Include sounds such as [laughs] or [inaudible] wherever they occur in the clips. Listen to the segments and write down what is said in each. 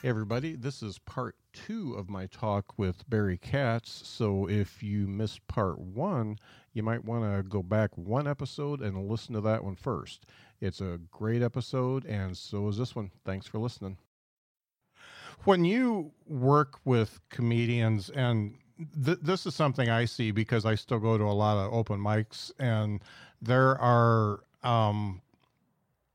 Hey everybody, this is part two of my talk with Barry Katz. So if you missed part one, you might want to go back one episode and listen to that one first. It's a great episode, and so is this one. Thanks for listening. When you work with comedians, and th- this is something I see because I still go to a lot of open mics, and there are um,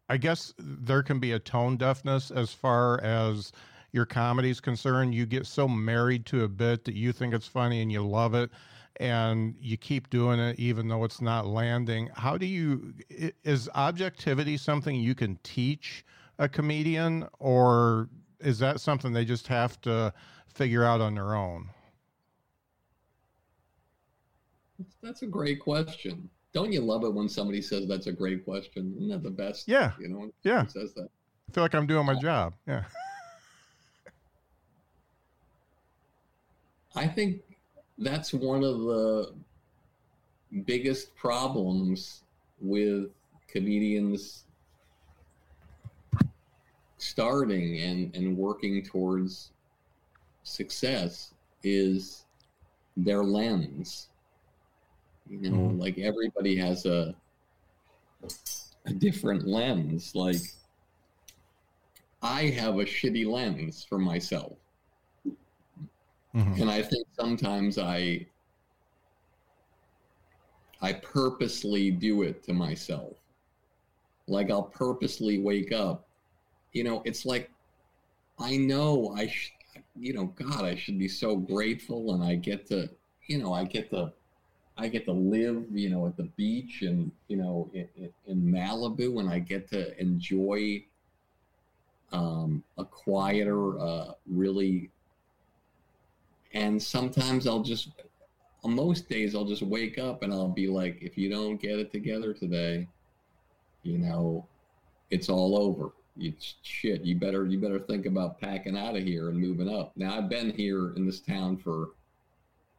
I guess there can be a tone deafness as far as your comedy is concerned. You get so married to a bit that you think it's funny and you love it and you keep doing it even though it's not landing. How do you is objectivity something you can teach a comedian or is that something they just have to figure out on their own? That's a great question. Don't you love it when somebody says that's a great question? Isn't that the best? Yeah. You know, yeah. says that. I feel like I'm doing my uh, job. Yeah. [laughs] I think that's one of the biggest problems with comedians starting and, and working towards success is their lens. You know, mm-hmm. like everybody has a a different lens. Like I have a shitty lens for myself. Mm-hmm. And I think sometimes I I purposely do it to myself. Like I'll purposely wake up. You know, it's like I know I sh- you know, God, I should be so grateful and I get to, you know, I get to I get to live, you know, at the beach and, you know, in, in Malibu and I get to enjoy um, a quieter, uh, really and sometimes I'll just, on most days, I'll just wake up and I'll be like, if you don't get it together today, you know, it's all over. You shit. You better you better think about packing out of here and moving up. Now I've been here in this town for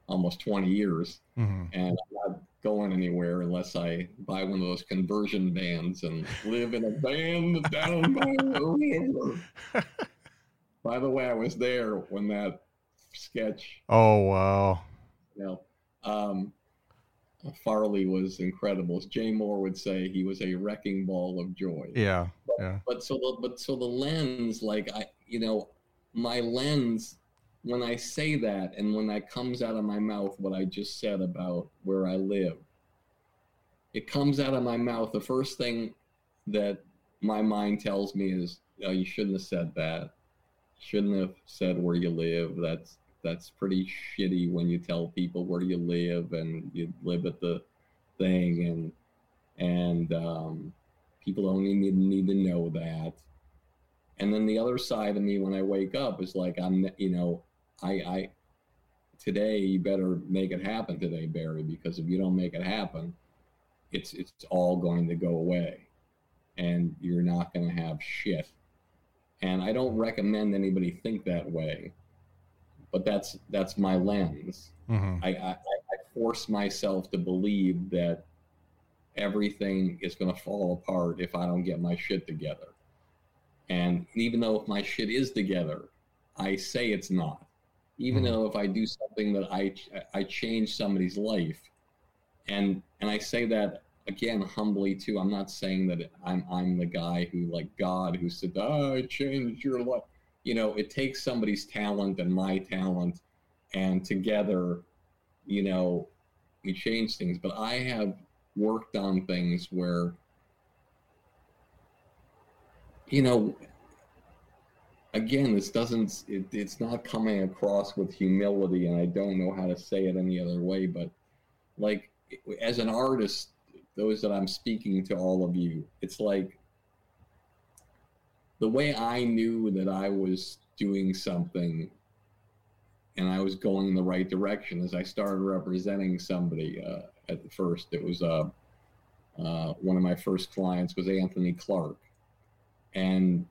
almost 20 years, mm-hmm. and I'm not going anywhere unless I buy one of those conversion vans and live in a van down by the river. [laughs] by the way, I was there when that sketch. Oh wow! You know, um, Farley was incredible. As Jay Mohr would say, he was a wrecking ball of joy. Yeah, but, yeah. But so the but so the lens, like I, you know, my lens. When I say that, and when that comes out of my mouth, what I just said about where I live, it comes out of my mouth. The first thing that my mind tells me is, "Oh, you shouldn't have said that. Shouldn't have said where you live. That's that's pretty shitty when you tell people where you live and you live at the thing and and um, people only need, need to know that. And then the other side of me when i wake up is like i'm you know i i today you better make it happen today barry because if you don't make it happen it's it's all going to go away and you're not going to have shit. And i don't recommend anybody think that way but that's that's my lens. Mm-hmm. I, I, I force myself to believe that everything is going to fall apart if I don't get my shit together. And even though if my shit is together, I say it's not. Even mm-hmm. though if I do something that I I change somebody's life, and and I say that again humbly too. I'm not saying that I'm I'm the guy who like God who said, oh, I changed your life you know, it takes somebody's talent and my talent, and together, you know, we change things. But I have worked on things where you know, again, this doesn't, it, it's not coming across with humility, and I don't know how to say it any other way, but like, as an artist, those that I'm speaking to all of you, it's like the way I knew that I was doing something and I was going in the right direction as I started representing somebody. Uh, at first, it was uh, uh, one of my first clients was Anthony Clark, and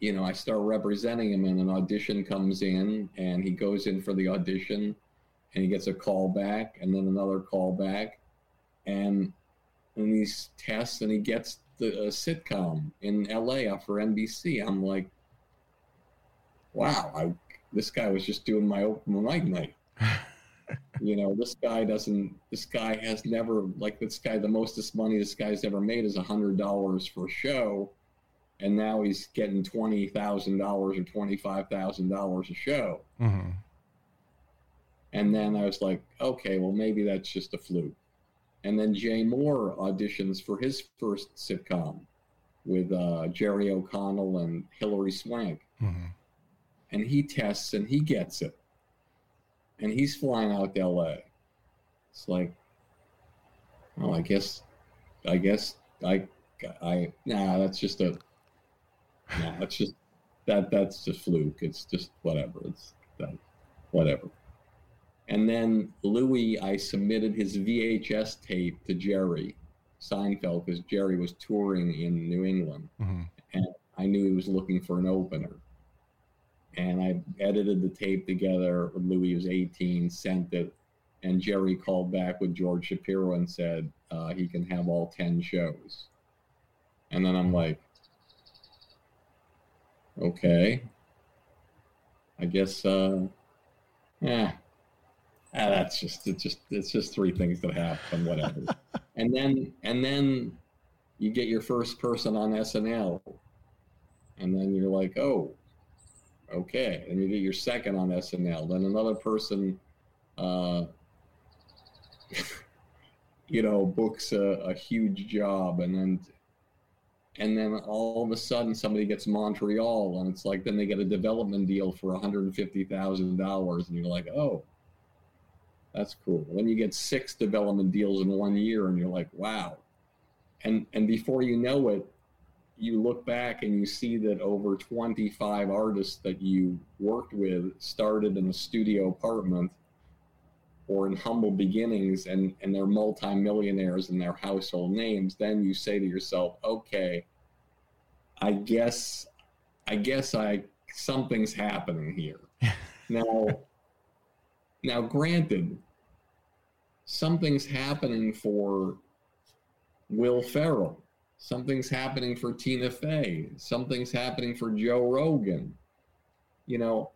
you know I start representing him, and an audition comes in, and he goes in for the audition, and he gets a call back, and then another call back, and and these tests, and he gets the sitcom in LA for NBC. I'm like, wow, I this guy was just doing my open mic night. [laughs] you know, this guy doesn't. This guy has never like this guy. The mostest money this guy's ever made is a hundred dollars for a show, and now he's getting twenty thousand dollars or twenty five thousand dollars a show. Mm-hmm. And then I was like, okay, well maybe that's just a fluke. And then Jay Mohr auditions for his first sitcom with uh, Jerry O'Connell and Hilary Swank. Mm-hmm. And he tests and he gets it. And he's flying out to LA. It's like, oh, I guess, I guess I, I, nah, that's just a, nah, that's just, that, that's just fluke. It's just whatever. It's that, whatever. And then Louis, I submitted his VHS tape to Jerry Seinfeld because Jerry was touring in New England. Mm-hmm. And I knew he was looking for an opener. And I edited the tape together. Louis was 18, sent it. And Jerry called back with George Shapiro and said uh, he can have all 10 shows. And then I'm mm-hmm. like, okay. I guess, uh, yeah, ah, that's just it's just it's just three things that happen, whatever. [laughs] and then and then you get your first person on SNL, and then you're like, oh, okay. And you get your second on SNL. Then another person, uh, [laughs] you know, books a, a huge job, and then and then all of a sudden somebody gets Montreal, and it's like then they get a development deal for one hundred and fifty thousand dollars, and you're like, oh that's cool. Then you get six development deals in one year, and you're like, wow. And and before you know it, you look back and you see that over 25 artists that you worked with started in a studio apartment or in humble beginnings and, and they're multimillionaires and they're household names, then you say to yourself, okay, I guess I guess I something's happening here. [laughs] now now, granted, something's happening for Will Ferrell. Something's happening for Tina Fey. Something's happening for Joe Rogan. You know,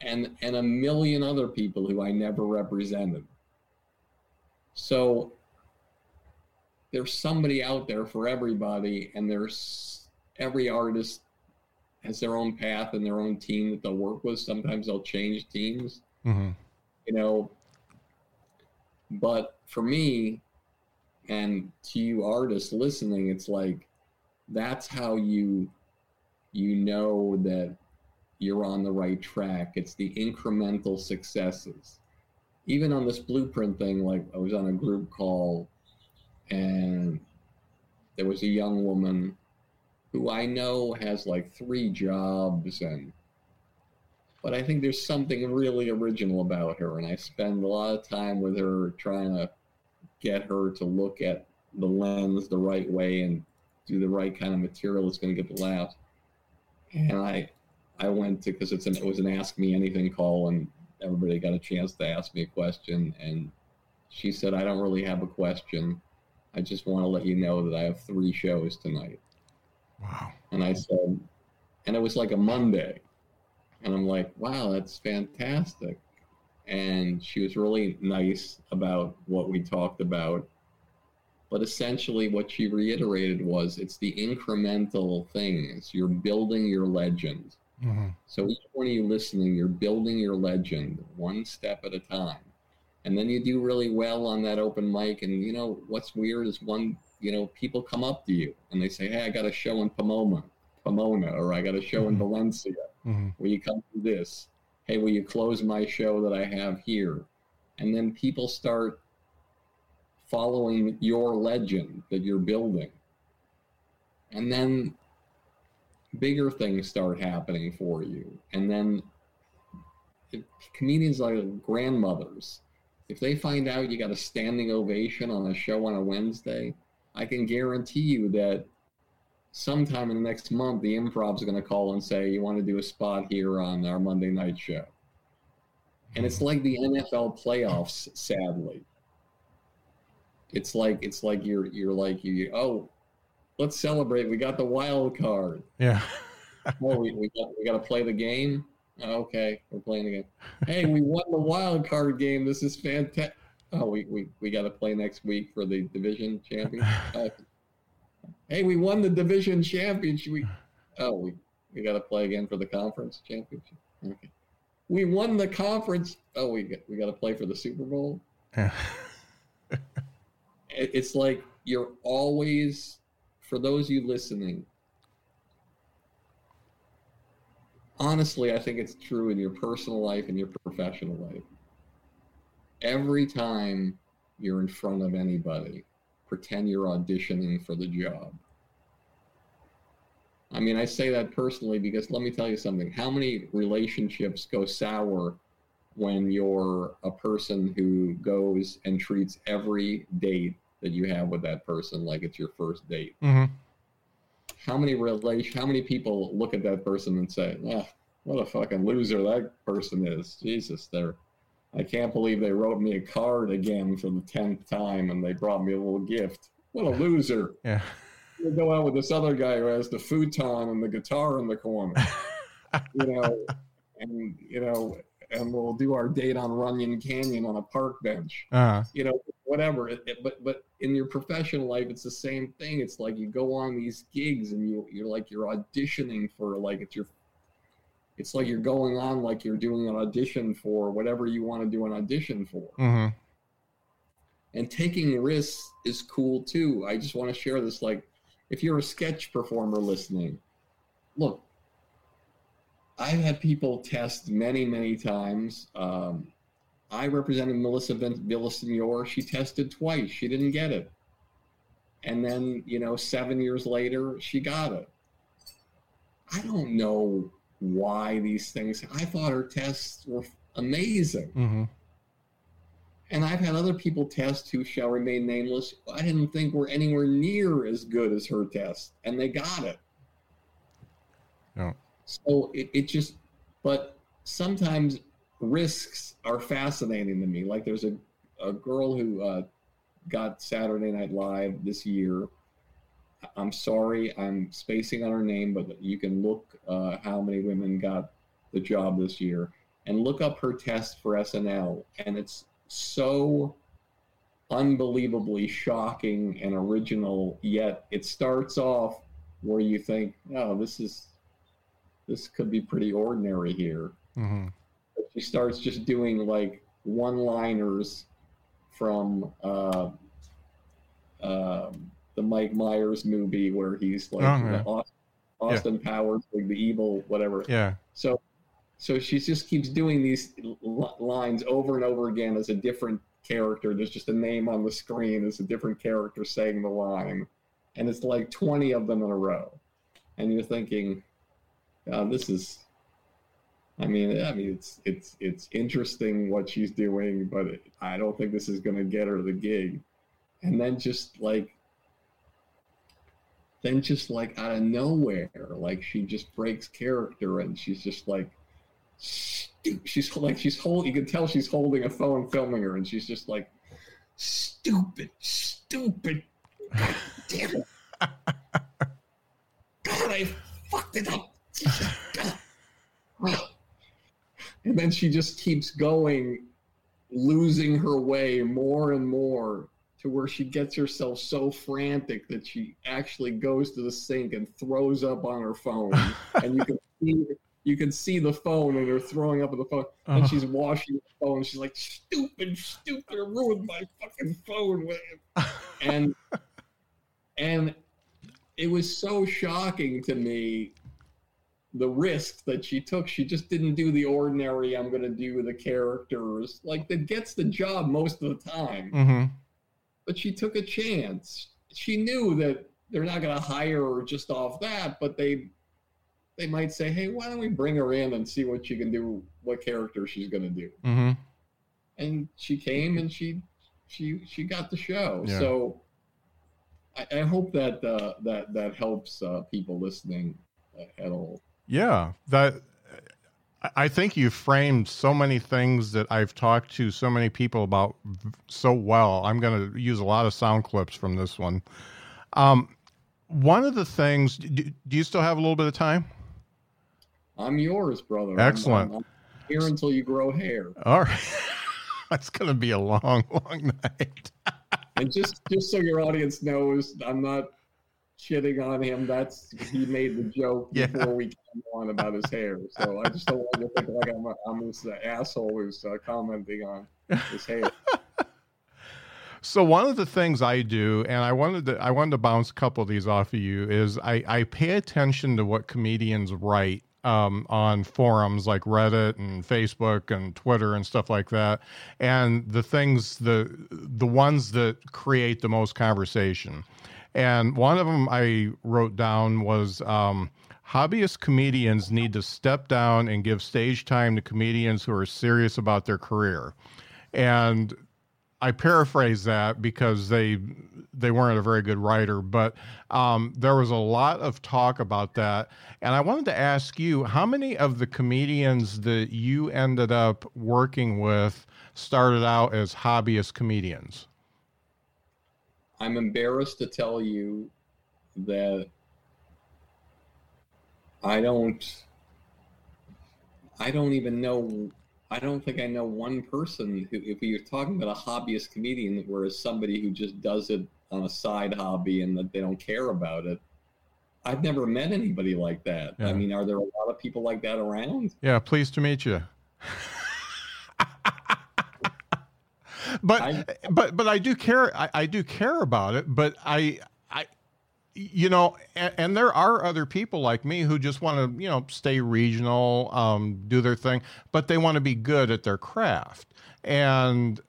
and and a million other people who I never represented. So there's somebody out there for everybody, and there's every artist has their own path and their own team that they'll work with. Sometimes they'll change teams. Mm-hmm you know. But for me, and to you artists listening, it's like that's how you you know that you're on the right track. It's the incremental successes. Even on this blueprint thing, like I was on a group call and there was a young woman who I know has like three jobs and but I think there's something really original about her, and I spend a lot of time with her trying to get her to look at the lens the right way and do the right kind of material that's going to get the laughs. And I, I went to because it's an it was an ask me anything call, and everybody got a chance to ask me a question, and she said, "I don't really have a question. I just want to let you know that I have three shows tonight." Wow. And I said, and it was like a Monday. And I'm like, wow, that's fantastic. And she was really nice about what we talked about. But essentially, what she reiterated was it's the incremental things. You're building your legend. Mm-hmm. So each one of you listening, you're building your legend one step at a time. and then you do really well on that open mic and you know what's weird is one you know people come up to you and they say hey i got a show in pomona pomona or i got a show in Mhm. valencia Mhm. will you come to this? Hey will you close my show that i have here? And then people start following your legend that you're building. And then bigger things start happening for you. And then if comedians like grandmothers if they find out you got a standing ovation on a show on a wednesday i can guarantee you that sometime in the next month the improv's going to call and say you want to do a spot here on our monday night show. And it's like the nfl playoffs sadly. It's like it's like you're you're like you oh let's celebrate. We got the wild card. Yeah. [laughs] oh we, we got we got to play the game? Oh, okay we're playing the game. Hey we won the wild card game. This is fantastic oh we we, we got to play next week for the division champion Oh. [laughs] Uh, hey we won the division championship. We, oh we we got to play again for the conference championship. Okay. We won the conference. Oh we got, we got to play for the super bowl. Yeah. [laughs] it- it's like you're always for those of you listening honestly i think it's true in your personal life and your professional life. Every time you're in front of anybody pretend you're auditioning for the job i mean i say that personally because let me tell you something how many relationships go sour when you're a person who goes and treats every date that you have with that person like it's your first date. hmm How many relation how many people look at that person and say, ah, what a fucking loser that person is. Jesus, they're I can't believe they wrote me a card again for the tenth time and they brought me a little gift. What a loser. Yeah. [laughs] You go out with this other guy who has the futon and the guitar in the corner. [laughs] you know, and you know, and we'll do our date on Runyon Canyon on a park bench. Uh, You know, whatever. It, it- but but in your professional life, it's the same thing. It's like you go on these gigs and you you're like you're auditioning for like it's your. It's like you're going on like you're doing an audition for whatever you want to do an audition for. hmm And taking risks is cool too. I just want to share this. Like, if you're a sketch performer listening, look, I've had people test many, many times. Um, I represented Melissa Villasenor. She tested twice. She didn't get it. And then, you know, seven years later, she got it. I don't know why these things. I thought her tests were amazing. hmm And I've had other people test who shall remain nameless. I didn't think were anywhere near as good as her test, and they got it. So it, it just, but sometimes risks are fascinating to me. Like there's a, a girl who uh, got Saturday Night Live this year. I'm sorry, I'm spacing on her name, but you can look uh, how many women got the job this year and look up her test for SNL. And it's so unbelievably shocking and original, yet it starts off where you think, oh, this is this could be pretty ordinary here. hmm she starts just doing like one-liners from uh, um, the Mike Myers movie where he's like Oh, yeah. Aus- Austin Powers, like the evil whatever. Yeah. So, so she just keeps doing these l- lines over and over again as a different character. There's just a name on the screen as a different character saying the line, and it's like 20 of them in a row, and you're thinking, "God, this is." I mean, I mean, it's it's it's interesting what she's doing, but it, I don't think this is going to get her the gig. And then just like then just like out of nowhere, like she just breaks character and she's just like, stu- she's like she's holding, You can tell she's holding a phone filming her, and she's just like, stupid, stupid, God damn it, [laughs] God, I fucked it up. And then she just keeps going, losing her way more and more to where she gets herself so frantic that she actually goes to the sink and throws up on her phone [laughs] and you can see you can see the phone and they're throwing up at the phone. And Uh-huh. she's washing the phone. She's like, stupid, stupid, I ruined my fucking phone. With And and it was so shocking to me the risk that she took. She just didn't do the ordinary, I'm gonna do the characters. Like that gets the job most of the time. hmm But she took a chance. She knew that they're not gonna hire her just off that, but they they might say, Hey, why don't we bring her in and see what she can do, what character she's gonna do? hmm and she came and she she she got the show. Yeah. So I, I hope that uh, that that helps uh, people listening uh, at all. Yeah, that I- think you framed so many things that I've talked to so many people about so well. I'm going to use a lot of sound clips from this one. Um, one of the things, do, do you still have a little bit of time? I'm yours, brother. Excellent. I'm, I'm here until you grow hair. All right. [laughs] That's going to be a long, long night. [laughs] And just just so your audience knows, I'm not shitting on him. That's he made the joke Yeah. before we came on about his hair. So I just don't want to think like I'm a, I'm this uh, asshole who's uh, commenting on his hair. [laughs] So one of the things I do, and I wanted to, I wanted to bounce a couple of these off of you, is I, I pay attention to what comedians write um, on forums like Reddit and Facebook and Twitter and stuff like that, and the things the the ones that create the most conversation. And one of them I wrote down was um, hobbyist comedians need to step down and give stage time to comedians who are serious about their career. And I paraphrase that because they they weren't a very good writer, but um, there was a lot of talk about that, and I wanted to ask you how many of the comedians that you ended up working with started out as hobbyist comedians. I'm embarrassed to tell you that I don't I don't even know I don't think I know one person who if you're talking about a hobbyist comedian whereas somebody who just does it on a side hobby and that they don't care about it. I've never met anybody like that. Yeah. I mean, are there a lot of people like that around? Yeah, pleased to meet you. [laughs] but I- but but I do care. I, I do care about it. But I I you know, and, and there are other people like me who just want to you know stay regional, um, do their thing, but they want to be good at their craft. And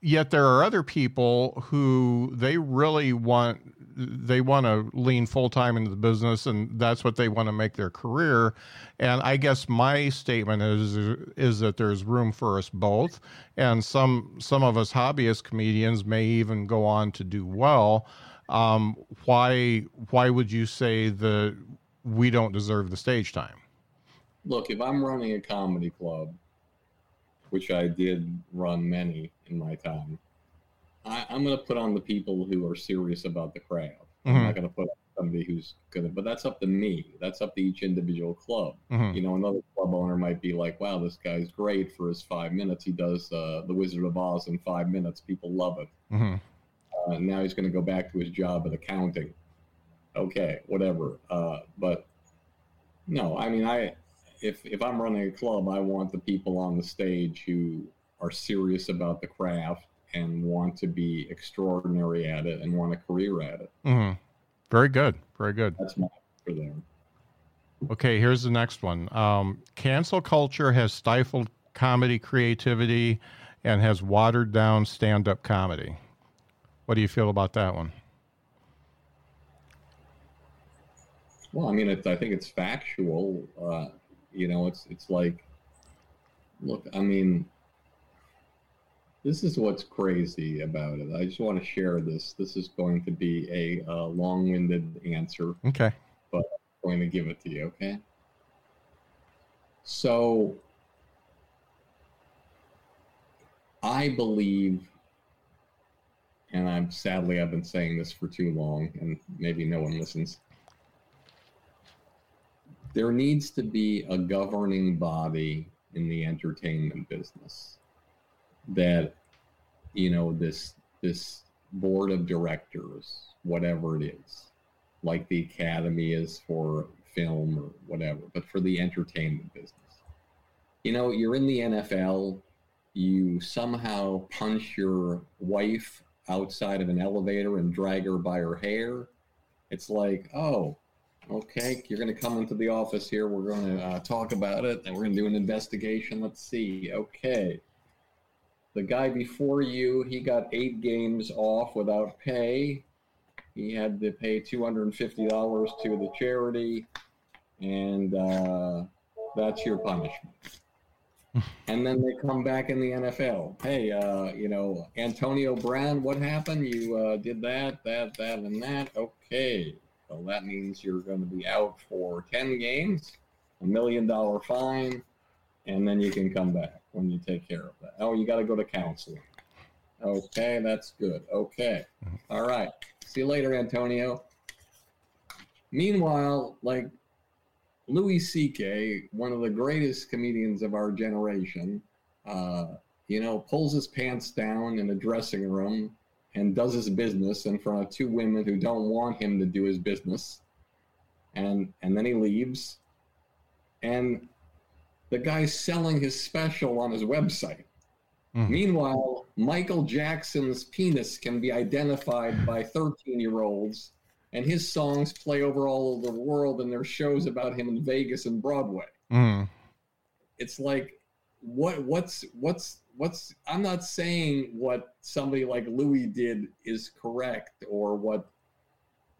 yet there are other people who they really want they want to lean full time into the business and that's what they want to make their career. And i guess my statement is is that there's room for us both. And some some of us hobbyist comedians may even go on to do well um, why why would you say that we don't deserve the stage time Look, if I'm running a comedy club, which I did run many in my time, I, I'm going to put on the people who are serious about the craft. I'm Mhm. not going to put on somebody who's gonna, but that's up to me. That's up to each individual club. Mhm. You know, another club owner might be like, "Wow, this guy's great for his five minutes. He does uh, the Wizard of Oz in five minutes. People love it." Mhm. Uh, now he's going to go back to his job at accounting. Okay, whatever. Uh, but no, I mean, I if if I'm running a club, I want the people on the stage who are serious about the craft and want to be extraordinary at it and want a career at it. Mm-hmm. very good very good That's my for them. Okay, here's the next one. Um, cancel culture has stifled comedy creativity and has watered down stand up comedy. What do you feel about that one? Well, I mean, I think it's factual. Uh, you know, it's it's like, look, I mean, this is what's crazy about it. I just want to share this. This is going to be a uh, long-winded answer. Okay. But I'm going to give it to you. Okay. So, I believe, and I'm sadly I've been saying this for too long, and maybe no one listens there needs to be a governing body in the entertainment business that you know this this board of directors whatever it is like the academy is for film or whatever, but for the entertainment business. You know, you're in the NFL, you somehow punch your wife outside of an elevator and drag her by her hair. It's like, oh, okay, you're going to come into the office here. We're going to uh, talk about it and we're going to do an investigation. Let's see. Okay. The guy before you, he got eight games off without pay. He had to pay $250 to the charity, and uh, that's your punishment. And then they come back in the NFL. Hey, uh, you know, Antonio Brown, what happened? You uh, did that, that, that, and that. Okay. Well, that means you're going to be out for 10 games, a million dollar fine, and then you can come back when you take care of that. Oh, you got to go to counseling. Okay, that's good. Okay. All right. See you later, Antonio. Meanwhile, like Louis C.K., one of the greatest comedians of our generation, uh, you know, pulls his pants down in a dressing room and does his business in front of two women who don't want him to do his business. And and then he leaves. And the guy's selling his special on his website. Mm-hmm. Meanwhile, Michael Jackson's penis can be identified by 13 year olds, and his songs play over all over the world, and there's shows about him in Vegas and Broadway. Mm. It's like, what, what's, what's, what's, I'm not saying what somebody like Louis did is correct or what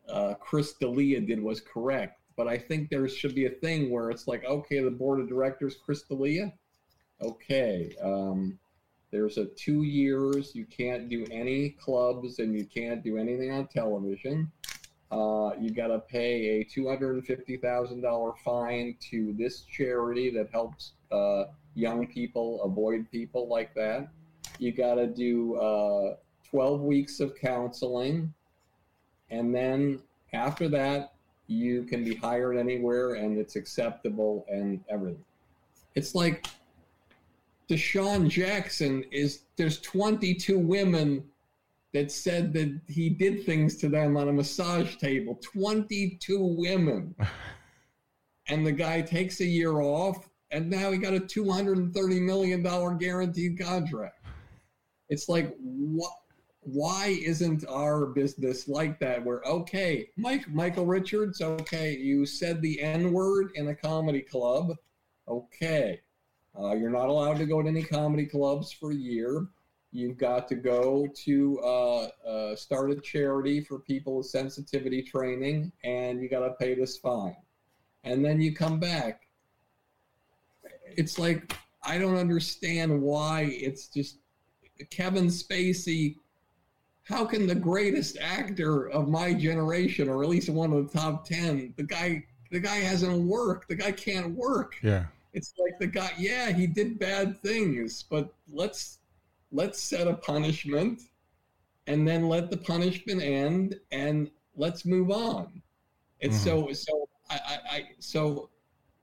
uh, Chris D'Elia did was correct, but I think there should be a thing where it's like, okay, the board of directors, Chris D'Elia, okay. Um, there's a two years you can't do any clubs and you can't do anything on television. Uh, you got to pay a $250,000 fine to this charity that helps uh, young people avoid people like that. You got to do uh, 12 weeks of counseling. And then after that, you can be hired anywhere and it's acceptable and everything. It's like DeSean Jackson is there's 22 women that said that he did things to them on a massage table. 22 women. [laughs] and the guy takes a year off and now he got a 230 million dollar guaranteed contract. It's like what why isn't our business like that where okay mike michael richards okay you said the n word in a comedy club okay uh, you're not allowed to go to any comedy clubs for a year. You've got to go to uh, uh, start a charity for people with sensitivity training, and you got to pay this fine. And then you come back. It's like, I don't understand why it's just Kevin Spacey. How can the greatest actor of my generation, or at least one of the top 10, the guy, the guy hasn't worked. The guy can't work. Yeah it's like the guy yeah he did bad things but let's let's set a punishment and then let the punishment end and let's move on. It's mm-hmm. so so I, I, I so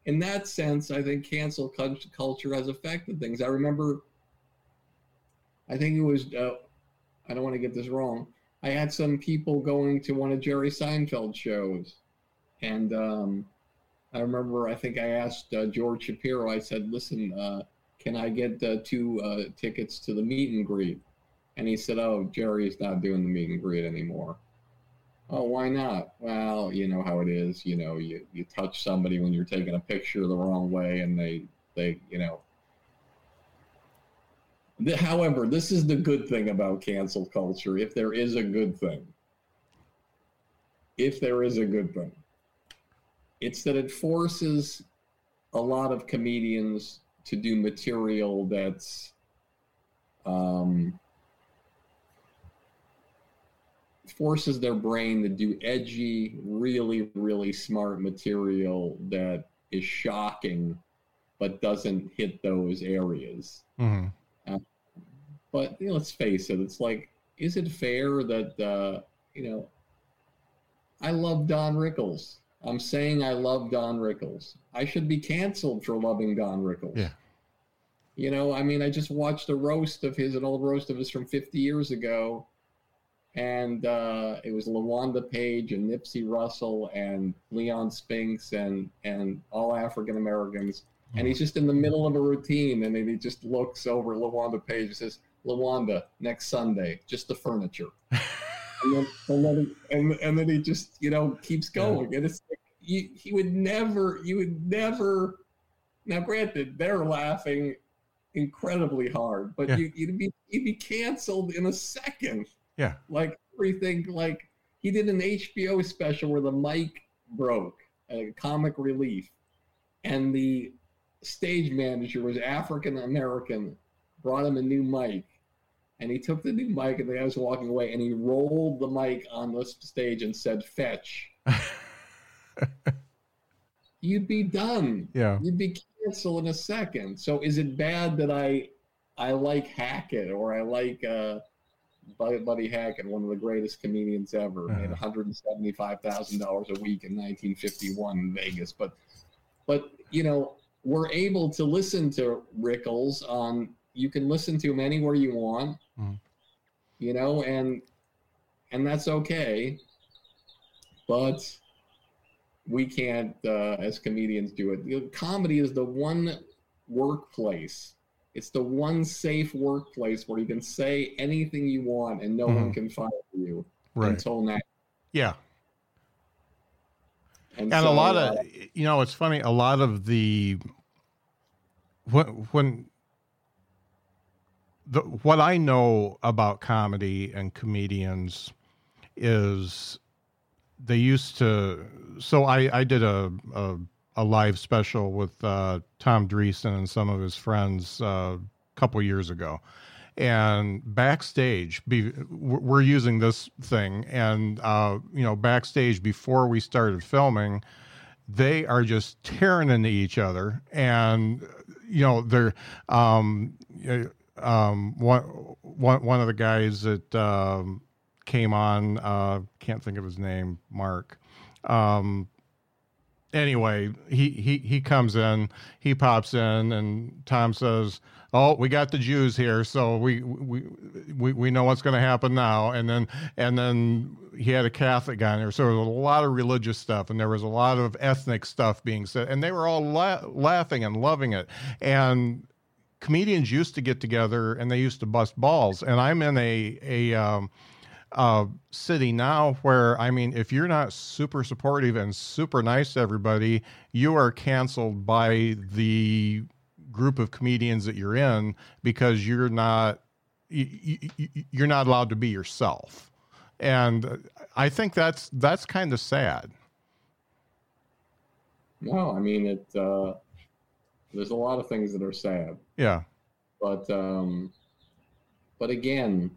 in that sense i think cancel culture has affected things. I remember i think it was uh, i don't want to get this wrong. I had some people going to one of jerry seinfeld shows and um, I remember, I think I asked uh, George Shapiro, I said, listen, uh, can I get uh, two uh, tickets to the meet and greet? And he said, oh, Jerry's not doing the meet and greet anymore. Oh, why not? Well, you know how it is. You know, you, you touch somebody when you're taking a picture the wrong way and they, they you know. The, however, this is the good thing about cancel culture, if there is a good thing. If there is a good thing it's that it forces a lot of comedians to do material that's um, forces their brain to do edgy, really, really smart material that is shocking, but doesn't hit those areas. Mm-hmm. Uh, but you know, let's face it, it's like, is it fair that uh, you know? I love Don Rickles. I'm saying I love Don Rickles. I should be canceled for loving Don Rickles. Yeah. You know, I mean, I just watched a roast of his, an old roast of his from 50 years ago, and uh, it was LaWanda Page and Nipsey Russell and Leon Spinks and and all African Americans. And he's just in the middle of a routine, and then he just looks over LaWanda Page and says, "LaWanda, next Sunday, just the furniture." [laughs] and then and then, he, and, and then he just you know keeps going, yeah. and it's like you, he would never, you would never. Now, granted, they're laughing incredibly hard, but yeah. you, you'd be you'd be canceled in a second. Yeah. Like everything, like he did an HBO special where the mic broke, a comic relief, and the stage manager was African American, brought him a new mic, and he took the new mic and the guy was walking away, and he rolled the mic on the stage and said, "Fetch." [laughs] You'd be done. Yeah. You'd be canceled in a second. So is it bad that I I like Hackett or I like uh Buddy Hackett, one of the greatest comedians ever, uh-huh. made one hundred and seventy five thousand dollars a week in nineteen fifty one in Vegas. But, but you know, we're able to listen to Rickles on. You can listen to them anywhere you want, mm. you know, and and that's okay. But we can't, uh, as comedians, do it. Comedy is the one workplace it's the one safe workplace where you can say anything you want and no mm-hmm. one can fire you right. until now. Yeah. And, and so, a lot of, uh, you know, it's funny. A lot of the when when the what I know about comedy and comedians is they used to. So I I did a, a a live special with uh, Tom Dreesen and some of his friends uh, a couple years ago. And backstage, be, we're using this thing, and uh, you know, backstage before we started filming, they are just tearing into each other, and you know, they're um, um, one, one one of the guys that um, came on, uh, can't think of his name, Mark. Um, anyway, he, he he comes in, he pops in, and Tom says, "Oh, we got the Jews here, so we we we, we know what's going to happen now." And then and then he had a Catholic guy in there, so there was a lot of religious stuff, and there was a lot of ethnic stuff being said, and they were all la- laughing and loving it, and. Comedians used to get together and they used to bust balls, and I'm in a a um, uh, city now where I mean, if you're not super supportive and super nice to everybody, you are canceled by the group of comedians that you're in because you're not you, you're not allowed to be yourself, and I think that's that's kind of sad. No, I mean it. Uh, there's a lot of things that are sad. Yeah, but um, but again,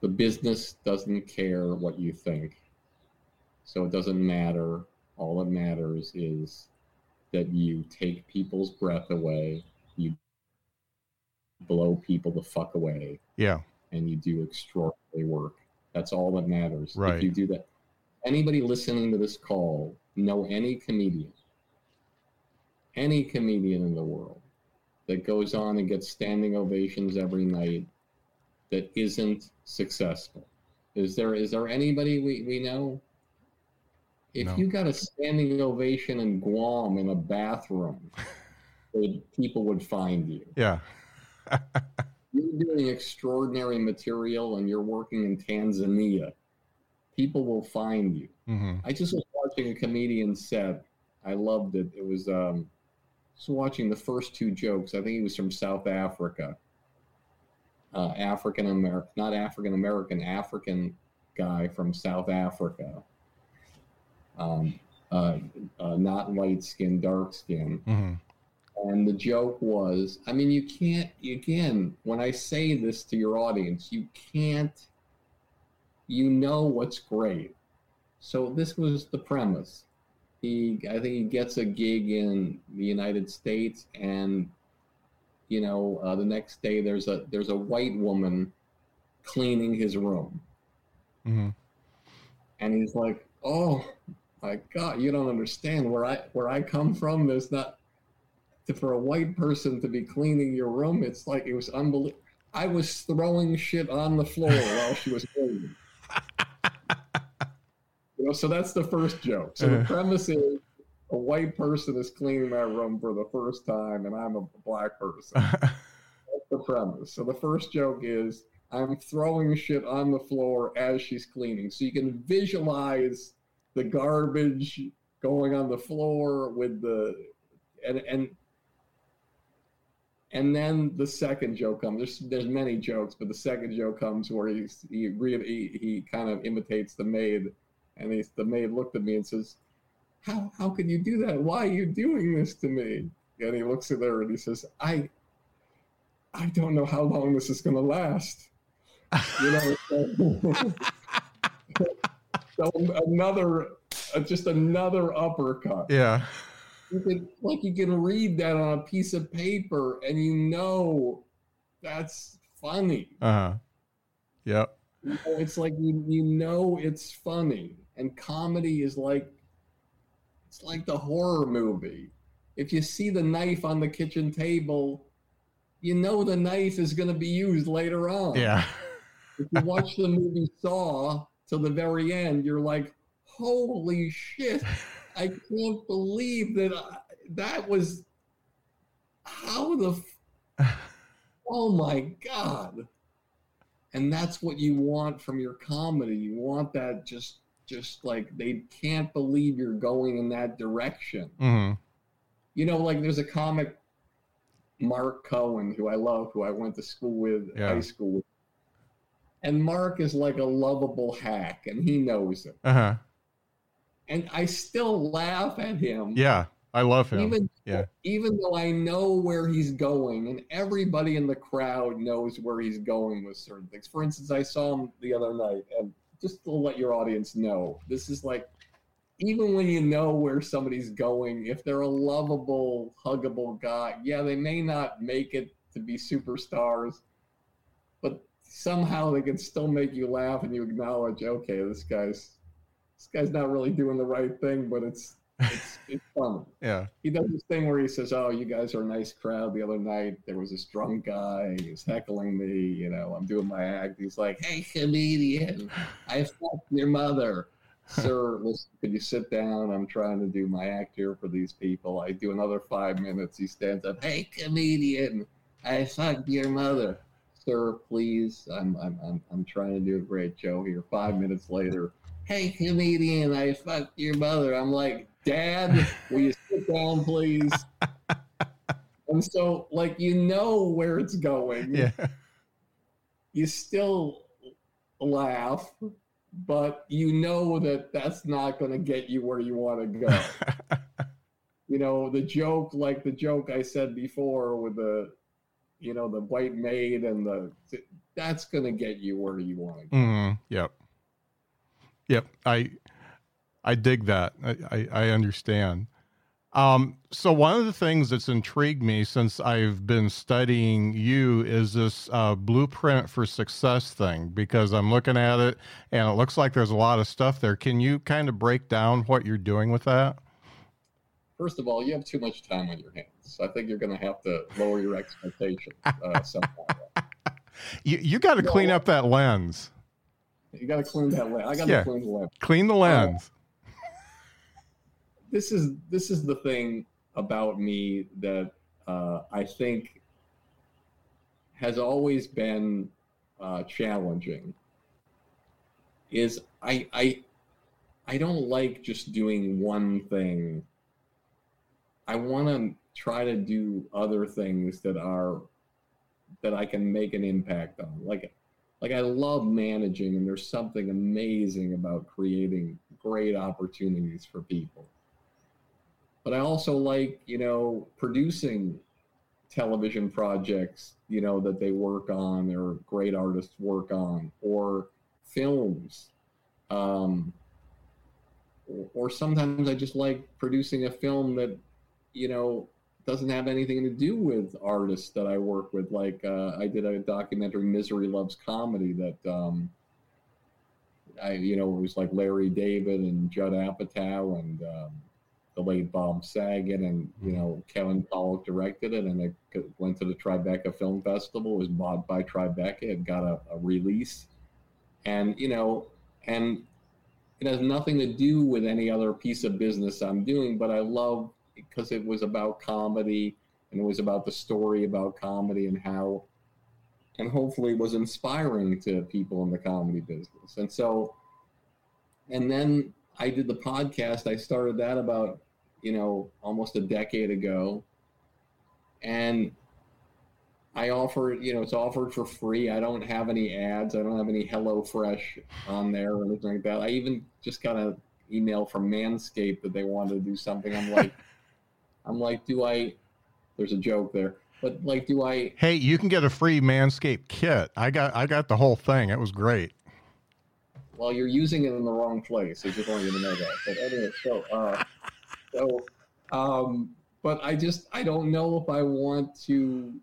the business doesn't care what you think. So it doesn't matter. All that matters is that you take people's breath away, you blow people the fuck away. Yeah. And you do extraordinary work. That's all that matters. Right. If you do that. Anybody listening to this call know any comedian, any comedian in the world that goes on and gets standing ovations every night that isn't successful? Is there is there anybody we, we know? If no. you got a standing ovation in Guam in a bathroom, [laughs] people would find you. Yeah. [laughs] you're doing extraordinary material and you're working in Tanzania. People will find you. Mm-hmm. I just was watching a comedian set. I loved it. It was um, just watching the first two jokes. I think he was from South Africa uh, African American, not African American, African guy from South Africa. Um, uh, uh, not light skin, dark skin. Mm-hmm. And the joke was, I mean, you can't, again, when I say this to your audience, you can't, you know what's great. So this was the premise. He, I think he gets a gig in the United States and you know, uh, the next day there's a there's a white woman cleaning his room, mm-hmm. and he's like, "Oh my God, you don't understand where I where I come from. There's not to, for a white person to be cleaning your room. It's like it was unbelievable." I was throwing shit on the floor while she was cleaning. You know, so that's the first joke. So the Uh. premise is a white person is cleaning my room for the first time, and I'm a black person. [laughs] That's the premise. So the first joke is I'm throwing shit on the floor as she's cleaning. So you can visualize the garbage going on the floor with the and and and then the second joke comes. There's there's many jokes, but the second joke comes where he's he really he, he kind of imitates the maid, and he's the maid looked at me and says, "How how can you do that? Why are you doing this to me?" And he looks at her and he says, "I I don't know how long this is going to last." You know, so, [laughs] so another uh, just another uppercut yeah. you can like you can read that on a piece of paper and you know that's funny Uh huh. Yep. You know, it's like you, you know it's funny and comedy is like it's like the horror movie if you see the knife on the kitchen table you know the knife is going to be used later on Yeah. [laughs] if you watch the movie saw till the very end you're like holy shit I can't believe that I, that was how the f- [laughs] oh my god. And that's what you want from your comedy. You want that just just like they can't believe you're going in that direction. hmm You know, like there's a comic Mark Cohen who I love, who I went to school with, Yeah. high school with. And Mark is like a lovable hack and he knows it. Uh huh. And I still laugh at him. Yeah. I love him. even Yeah. even though I know where he's going, and everybody in the crowd knows where he's going with certain things. For instance, I saw him the other night, and just to let your audience know, this is like even when you know where somebody's going, if they're a lovable, huggable guy, yeah, they may not make it to be superstars, but somehow they can still make you laugh and you acknowledge, okay, this guy's this guy's not really doing the right thing, but it's it's it's Yeah. he does this thing where he says, "Oh, you guys are a nice crowd." The other night, there was this drunk guy. He was heckling me. You know, I'm doing my act. He's like, "Hey, comedian, I fucked your mother." Sir, listen, could you sit down? I'm trying to do my act here for these people. I do another five minutes. He stands up. Hey, comedian, I fucked your mother. Sir, please. I'm I'm I'm, I'm trying to do a great show here. Five minutes later, hey comedian, I fucked your mother. I'm like, Dad, will you sit down, please? [laughs] and so, like, you know where it's going. Yeah. You still laugh, but you know that that's not going to get you where you want to go. [laughs] you know, the joke, like the joke I said before with the, you know, the white maid and the, that's going to get you where you want to go. Mm, yep. Yep. I I dig that. I, I, I understand. Um, so one of the things that's intrigued me since I've been studying you is this uh, blueprint for success thing because I'm looking at it and it looks like there's a lot of stuff there. Can you kind of break down what you're doing with that? First of all, you have too much time on your hands. I think you're going to have to lower your expectations uh, somehow. [laughs] You you got to No. clean up that lens. You got to clean that lens. I got to Yeah. clean the lens. Clean the lens. This is this is the thing about me that uh, I think has always been uh, challenging. Is I I I don't like just doing one thing. I want to try to do other things that are that I can make an impact on. Like like I love managing and there's something amazing about creating great opportunities for people. But I also like, you know, producing television projects, you know, that they work on or great artists work on or films. Um, or, sometimes I just like producing a film that, you know, doesn't have anything to do with artists that I work with. Like uh, I did a documentary, Misery Loves Comedy, that um, I, you know, it was like Larry David and Judd Apatow and um, the late Bob Saget, and you mm-hmm. know Kevin Pollak directed it, and it went to the Tribeca Film Festival. It was bought by Tribeca. It got a, a release, and you know, and it has nothing to do with any other piece of business I'm doing. But I love because it was about comedy, and it was about the story about comedy and how, and hopefully was inspiring to people in the comedy business. And so, and then I did the podcast. I started that about, you know, almost a decade ago. And I offer, you know, it's offered for free. I don't have any ads. I don't have any Hello Fresh on there or anything like that. I even just got an email from Manscaped that they wanted to do something. I'm like, [laughs] I'm like, do I? There's a joke there, but like, do I? Hey, you can get a free Manscaped kit. I got, I got the whole thing. It was great well, you're using it in the wrong place. I just want you to know that. But anyway, so uh, so, um, but I just I don't know if I want to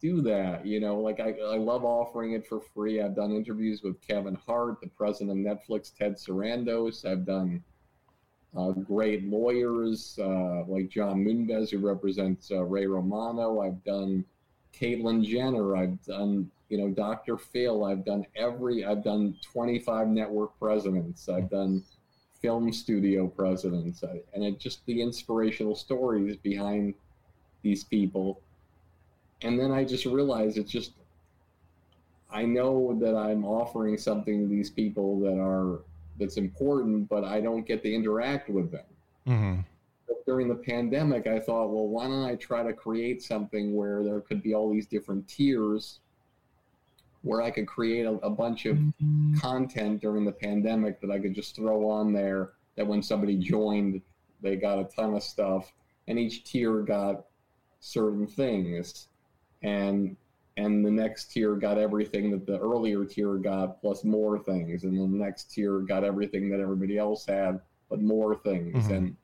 do that. You know, like I I love offering it for free. I've done interviews with Kevin Hart, the president of Netflix, Ted Sarandos. I've done uh, great lawyers uh, like John Moonves, who represents uh, Ray Romano. I've done Caitlyn Jenner. I've done you know, Dr. Phil. I've done every, I've done 25 network presidents. I've done film studio presidents. And it just the inspirational stories behind these people. And then I just realized it's just, I know that I'm offering something to these people that are, that's important, but I don't get to interact with them. Mm-hmm during the pandemic, I thought, well, why don't I try to create something where there could be all these different tiers where I could create a, a bunch of mm-hmm. content during the pandemic that I could just throw on there that when somebody joined, they got a ton of stuff and each tier got certain things and and the next tier got everything that the earlier tier got plus more things and the next tier got everything that everybody else had but more things mm-hmm. and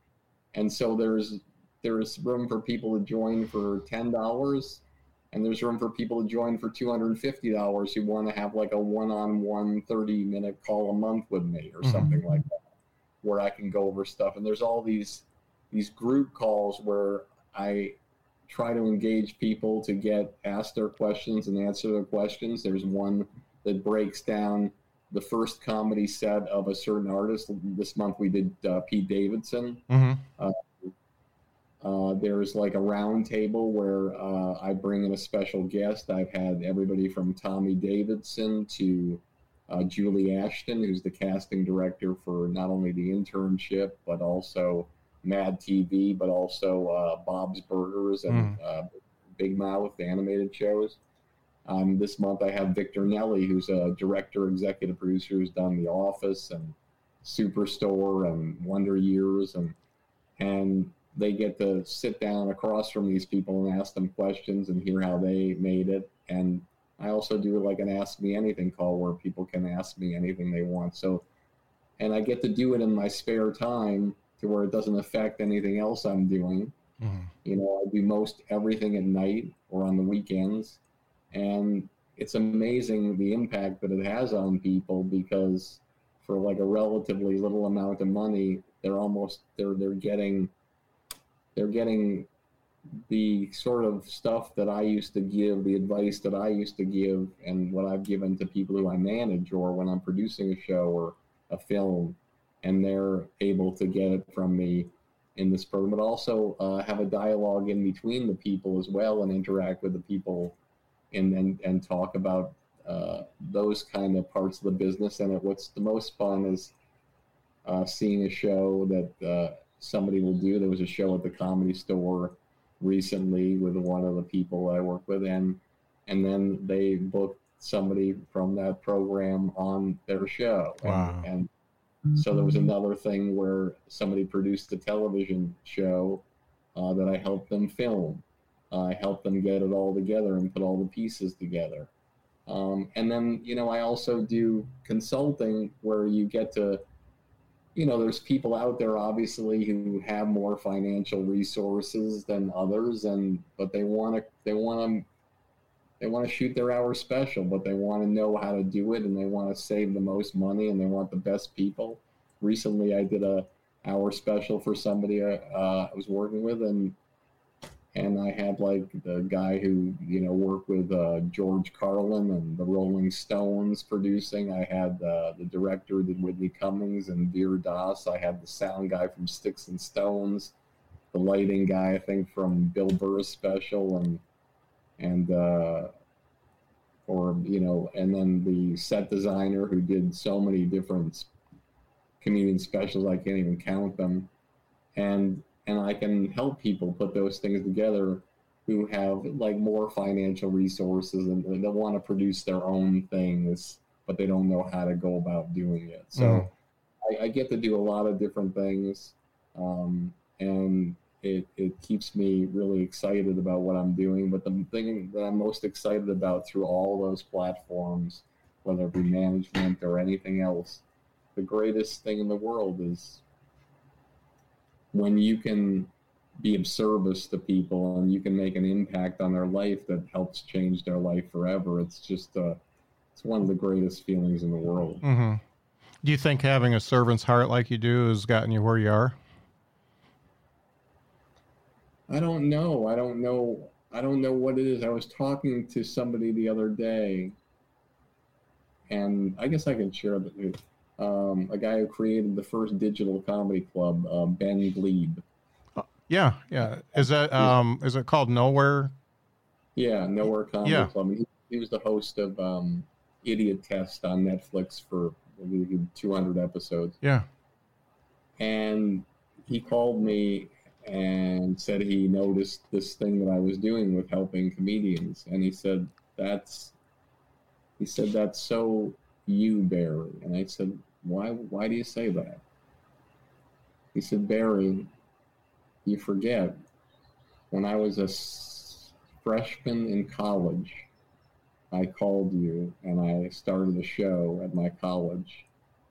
and so there's there's room for people to join for ten dollars and there's room for people to join for $250 who want to have like a one-on-one 30 minute call a month with me or mm-hmm. something like that where i can go over stuff and there's all these these group calls where i try to engage people to get ask their questions and answer their questions there's one that breaks down the first comedy set of a certain artist this month we did uh, pete davidson mm-hmm. uh, uh, there's like a round table where uh, I bring in a special guest. I've had everybody from Tommy Davidson to uh, Julie Ashton, who's the casting director for not only the internship, but also Mad TV, but also uh, Bob's Burgers and mm. Big Mouth animated shows. Um, this month I have Victor Nelli, who's a director, executive producer who's done The Office and Superstore and Wonder Years and and they get to sit down across from these people and ask them questions and hear how they made it. And I also do like an Ask Me Anything call where people can ask me anything they want. So, and I get to do it in my spare time to where it doesn't affect anything else I'm doing. Mm-hmm. You know, I do most everything at night or on the weekends. And it's amazing the impact that it has on people because for like a relatively little amount of money, they're almost they're they're getting they're getting the sort of stuff that I used to give, the advice that I used to give, and what I've given to people who I manage or when I'm producing a show or a film, and they're able to get it from me in this program, but also uh, have a dialogue in between the people as well and interact with the people and and, and talk about uh, those kind of parts of the business. And what's the most fun is uh, seeing a show that uh, somebody will do. There was a show at the comedy store recently with one of the people I work with, and and then they booked somebody from that program on their show. Wow. And, and so there was another thing where somebody produced a television show uh, that I helped them film. Uh, I helped them get it all together and put all the pieces together. Um, and then, you know, I also do consulting where you get to you know, there's people out there obviously who have more financial resources than others, and but they want to they want to they want to shoot their hour special, but they want to know how to do it, and they want to save the most money, and they want the best people. Recently, I did a hour special for somebody uh, I was working with, and and I had like the guy who you know worked with uh, George Carlin and the Rolling Stones producing. I had uh, the director Whitney Cummings and Vir Das. I had the sound guy from Sticks and Stones, the lighting guy I think from Bill Burr's special, and and uh, or you know, and then the set designer who did so many different comedian specials I can't even count them, and and I can help people put those things together who have like more financial resources and they want to produce their own things, but they don't know how to go about doing it. So mm. I, I, get to do a lot of different things, um, and it it keeps me really excited about what I'm doing. But the thing that I'm most excited about through all those platforms, whether it be management or anything else, the greatest thing in the world is when you can be of service to people and you can make an impact on their life that helps change their life forever. It's just uh, it's one of the greatest feelings in the world. Mm-hmm. Do you think having a servant's heart like you do has gotten you where you are? I don't know. I don't know. I don't know what it is. I was talking to somebody the other day, and I guess I can share that um, a guy who created the first digital comedy club, uh, Ben Gleib. Yeah, yeah. Is that um, is it called Nowhere? Yeah, Nowhere Comedy yeah. Club. He, he, was the host of um, Idiot Test on Netflix for 200 episodes. Yeah. And he called me and said he noticed this thing that I was doing with helping comedians, and he said that's he said that's so you, Barry. And I said, why, why do you say that? He said, Barry, you forget, when I was a freshman in college, I called you and I started a show at my college,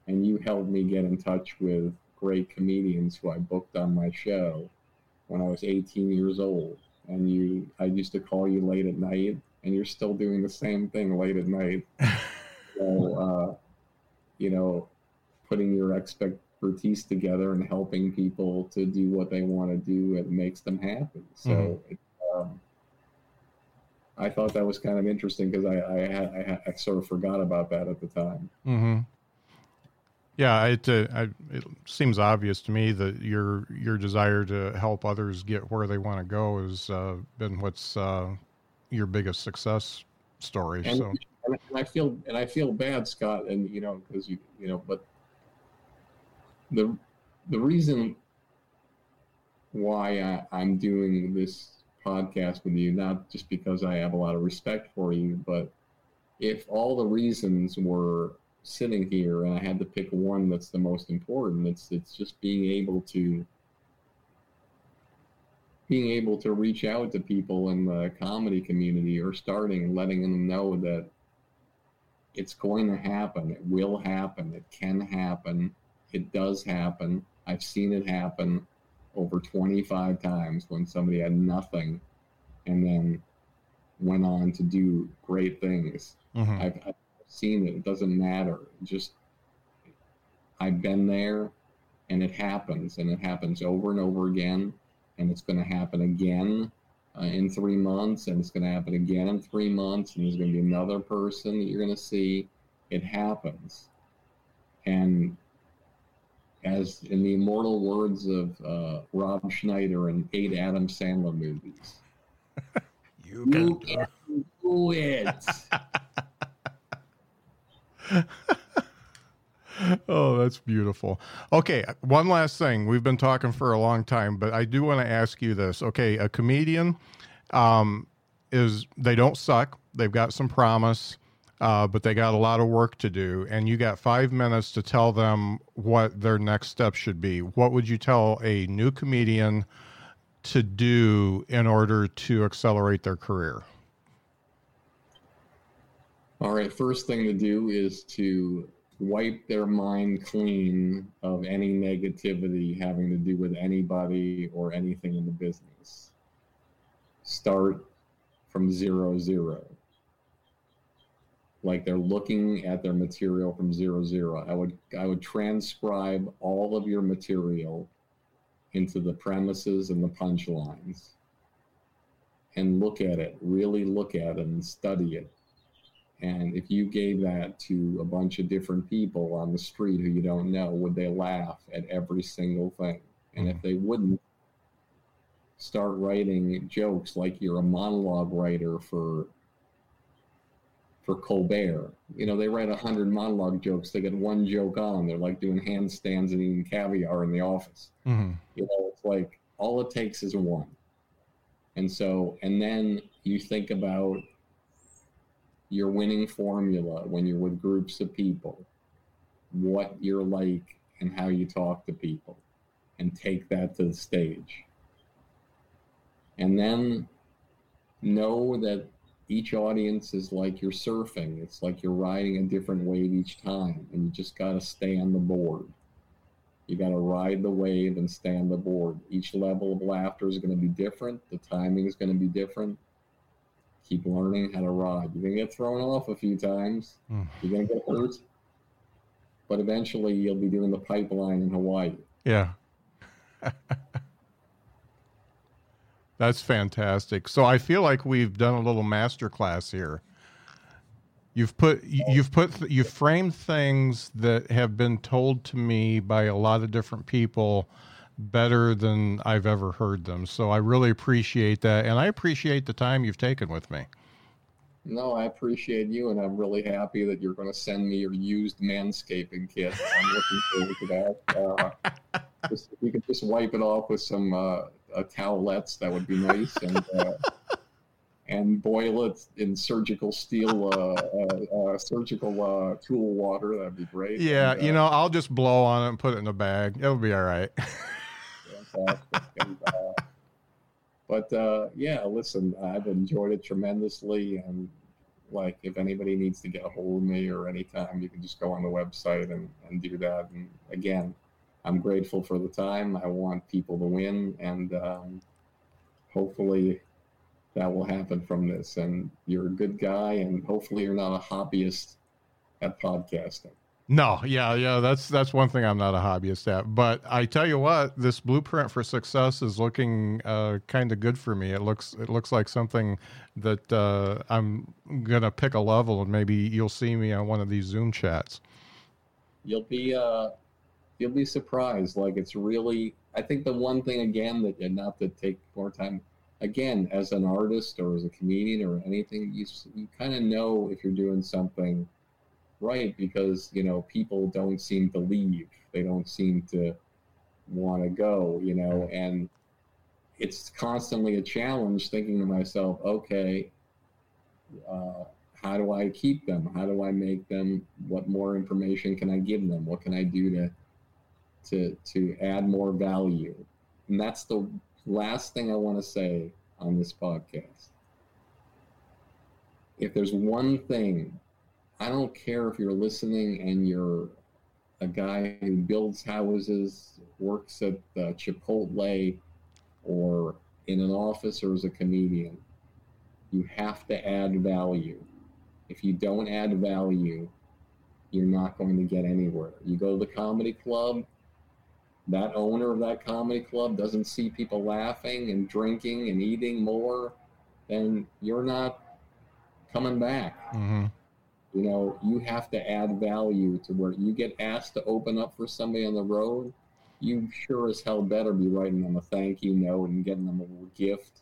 and you helped me get in touch with great comedians who I booked on my show when I was 18 years old. And you, I used to call you late at night, and you're still doing the same thing late at night. [laughs] so, uh, you know, putting your expertise together and helping people to do what they want to do, it makes them happy. So mm-hmm. it, um, I thought that was kind of interesting because I I, I, I, sort of forgot about that at the time. Mm-hmm. Yeah, it, uh, I, it seems obvious to me that your your desire to help others get where they want to go has uh, been what's uh, your biggest success story. And, so, and I feel and I feel bad, Scott, and you know because you you know, but the the reason why I, I'm doing this podcast with you, not just because I have a lot of respect for you, but if all the reasons were sitting here and I had to pick one that's the most important, it's it's just being able to being able to reach out to people in the comedy community or starting letting them know that it's going to happen, it will happen, it can happen, it does happen. I've seen it happen over 25 times when somebody had nothing and then went on to do great things. Mm-hmm. I've, I've, seen it. It doesn't matter. Just I've been there and it happens and it happens over and over again and it's going to happen again uh, in three months and it's going to happen again in three months and there's going to be another person that you're going to see. It happens. And as in the immortal words of uh, Rob Schneider in eight Adam Sandler movies. [laughs] you can, can do it. [laughs] oh, that's beautiful. Okay, one last thing. We've been talking for a long time, but I do want to ask you this. Okay, a comedian um, is they don't suck. They've got some promise uh, but they got a lot of work to do. And you got five minutes to tell them what their next step should be. What would you tell a new comedian to do in order to accelerate their career? All right, first thing to do is to wipe their mind clean of any negativity having to do with anybody or anything in the business. Start from zero zero like they're looking at their material from zero zero. I would I would transcribe all of your material into the premises and the punchlines and look at it, really look at it and study it. And if you gave that to a bunch of different people on the street who you don't know, would they laugh at every single thing? And if mm-hmm. they wouldn't, start writing jokes like you're a monologue writer for for Colbert. You know, they write a hundred monologue jokes. They get one joke on. They're like doing handstands and eating caviar in the office. Mm-hmm. You know, it's like all it takes is one. And so, and then you think about your winning formula when you're with groups of people, what you're like and how you talk to people, and take that to the stage. And then know that each audience is like you're surfing. It's like you're riding a different wave each time, and you just got to stay on the board. You got to ride the wave and stay on the board. Each level of laughter is going to be different. The timing is going to be different. Keep learning how to ride. You're going to get thrown off a few times. Mm. You're going to get hurt. But eventually, you'll be doing the pipeline in Hawaii. Yeah. [laughs] That's fantastic. So I feel like we've done a little master class here. You've put you've put you've framed things that have been told to me by a lot of different people better than I've ever heard them. So I really appreciate that and I appreciate the time you've taken with me. No, I appreciate you, and I'm really happy that you're going to send me your used manscaping kit. I'm looking forward to that. Uh, [laughs] just, you can just wipe it off with some uh, uh, towelettes, that would be nice, and uh, [laughs] and boil it in surgical steel, uh, uh, uh, surgical uh, tool water. That'd be great. Yeah, And, you uh, know, I'll just blow on it and put it in a bag. It'll be all right. and, uh, but uh, yeah, listen, I've enjoyed it tremendously, and like if anybody needs to get a hold of me or anytime, you can just go on the website and, and do that. And again, I'm grateful for the time. I want people to win, and um, hopefully that will happen from this. And you're a good guy, and hopefully you're not a hobbyist at podcasting. No, yeah, yeah, that's that's one thing I'm not a hobbyist at. But I tell you what, this blueprint for success is looking uh, kind of good for me. It looks it looks like something that uh, I'm gonna pick a level, and maybe you'll see me on one of these Zoom chats. you'll be uh you'll be surprised like it's really i think the one thing again that and not to take more time again as an artist or as a comedian or anything you you kind of know if you're doing something right because you know people don't seem to leave they don't seem to want to go you know and it's constantly a challenge thinking to myself okay uh, how do I keep them? How do I make them? What more information can I give them? What can I do to to to add more value? And that's the last thing I want to say on this podcast. If there's one thing, I don't care if you're listening and you're a guy who builds houses, works at uh, Chipotle, or in an office, or as a comedian. You have to add value if you don't add value, you're not going to get anywhere. You go to the comedy club, that owner of that comedy club doesn't see people laughing and drinking and eating more, then you're not coming back. hmm You know, you have to add value to where you get asked to open up for somebody on the road. You sure as hell better be writing them a thank you note and getting them a little gift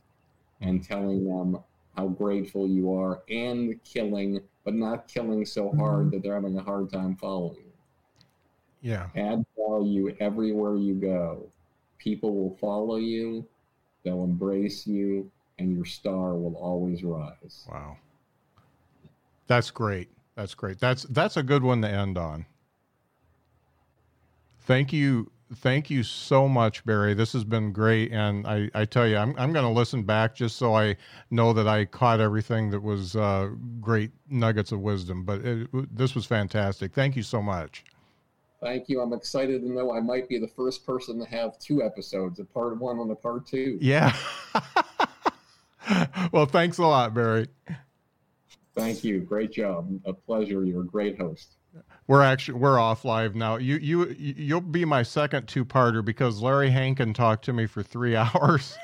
and telling them how grateful you are and killing, but not killing so hard that they're having a hard time following. Yeah, Add value everywhere you go. People will follow you, they'll embrace you, and your star will always rise. wow, that's great. That's great. That's that's a good one to end on. Thank you. Thank you so much, Barry. This has been great. And I, I tell you, I'm, I'm going to listen back just so I know that I caught everything that was uh, great nuggets of wisdom. But it, this was fantastic. Thank you so much. Thank you. I'm excited to know I might be the first person to have two episodes, a part one and a part two. Yeah. [laughs] well, thanks a lot, Barry. Thank you. Great job. A pleasure. You're a great host. We're actually we're off live now. You you you'll be my second two parter because Larry Hankin talked to me for three [laughs] hours.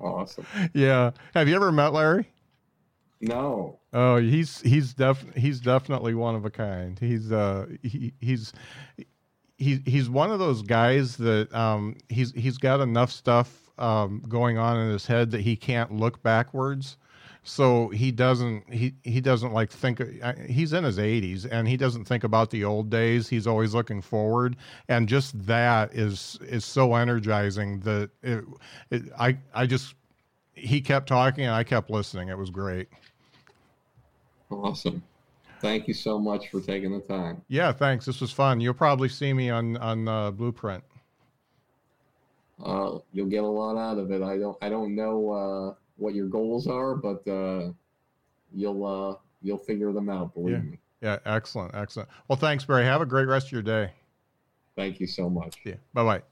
awesome. Yeah. Have you ever met Larry? No. Oh, he's he's def he's definitely one of a kind. He's uh he, he's he, he's one of those guys that um he's he's got enough stuff um going on in his head that he can't look backwards. So he doesn't he he doesn't like think he's in his 80s and he doesn't think about the old days. He's always looking forward. And just that is is so energizing that it, it i i just he kept talking and i kept listening. It was great awesome thank you so much for taking the time yeah thanks this was fun you'll probably see me on on uh, blueprint uh, you'll get a lot out of it i don't i don't know uh what your goals are, but uh, you'll uh, you'll figure them out. Believe yeah. me. Yeah, excellent, excellent. Well, thanks, Barry. Have a great rest of your day. Thank you so much. Yeah. Bye bye.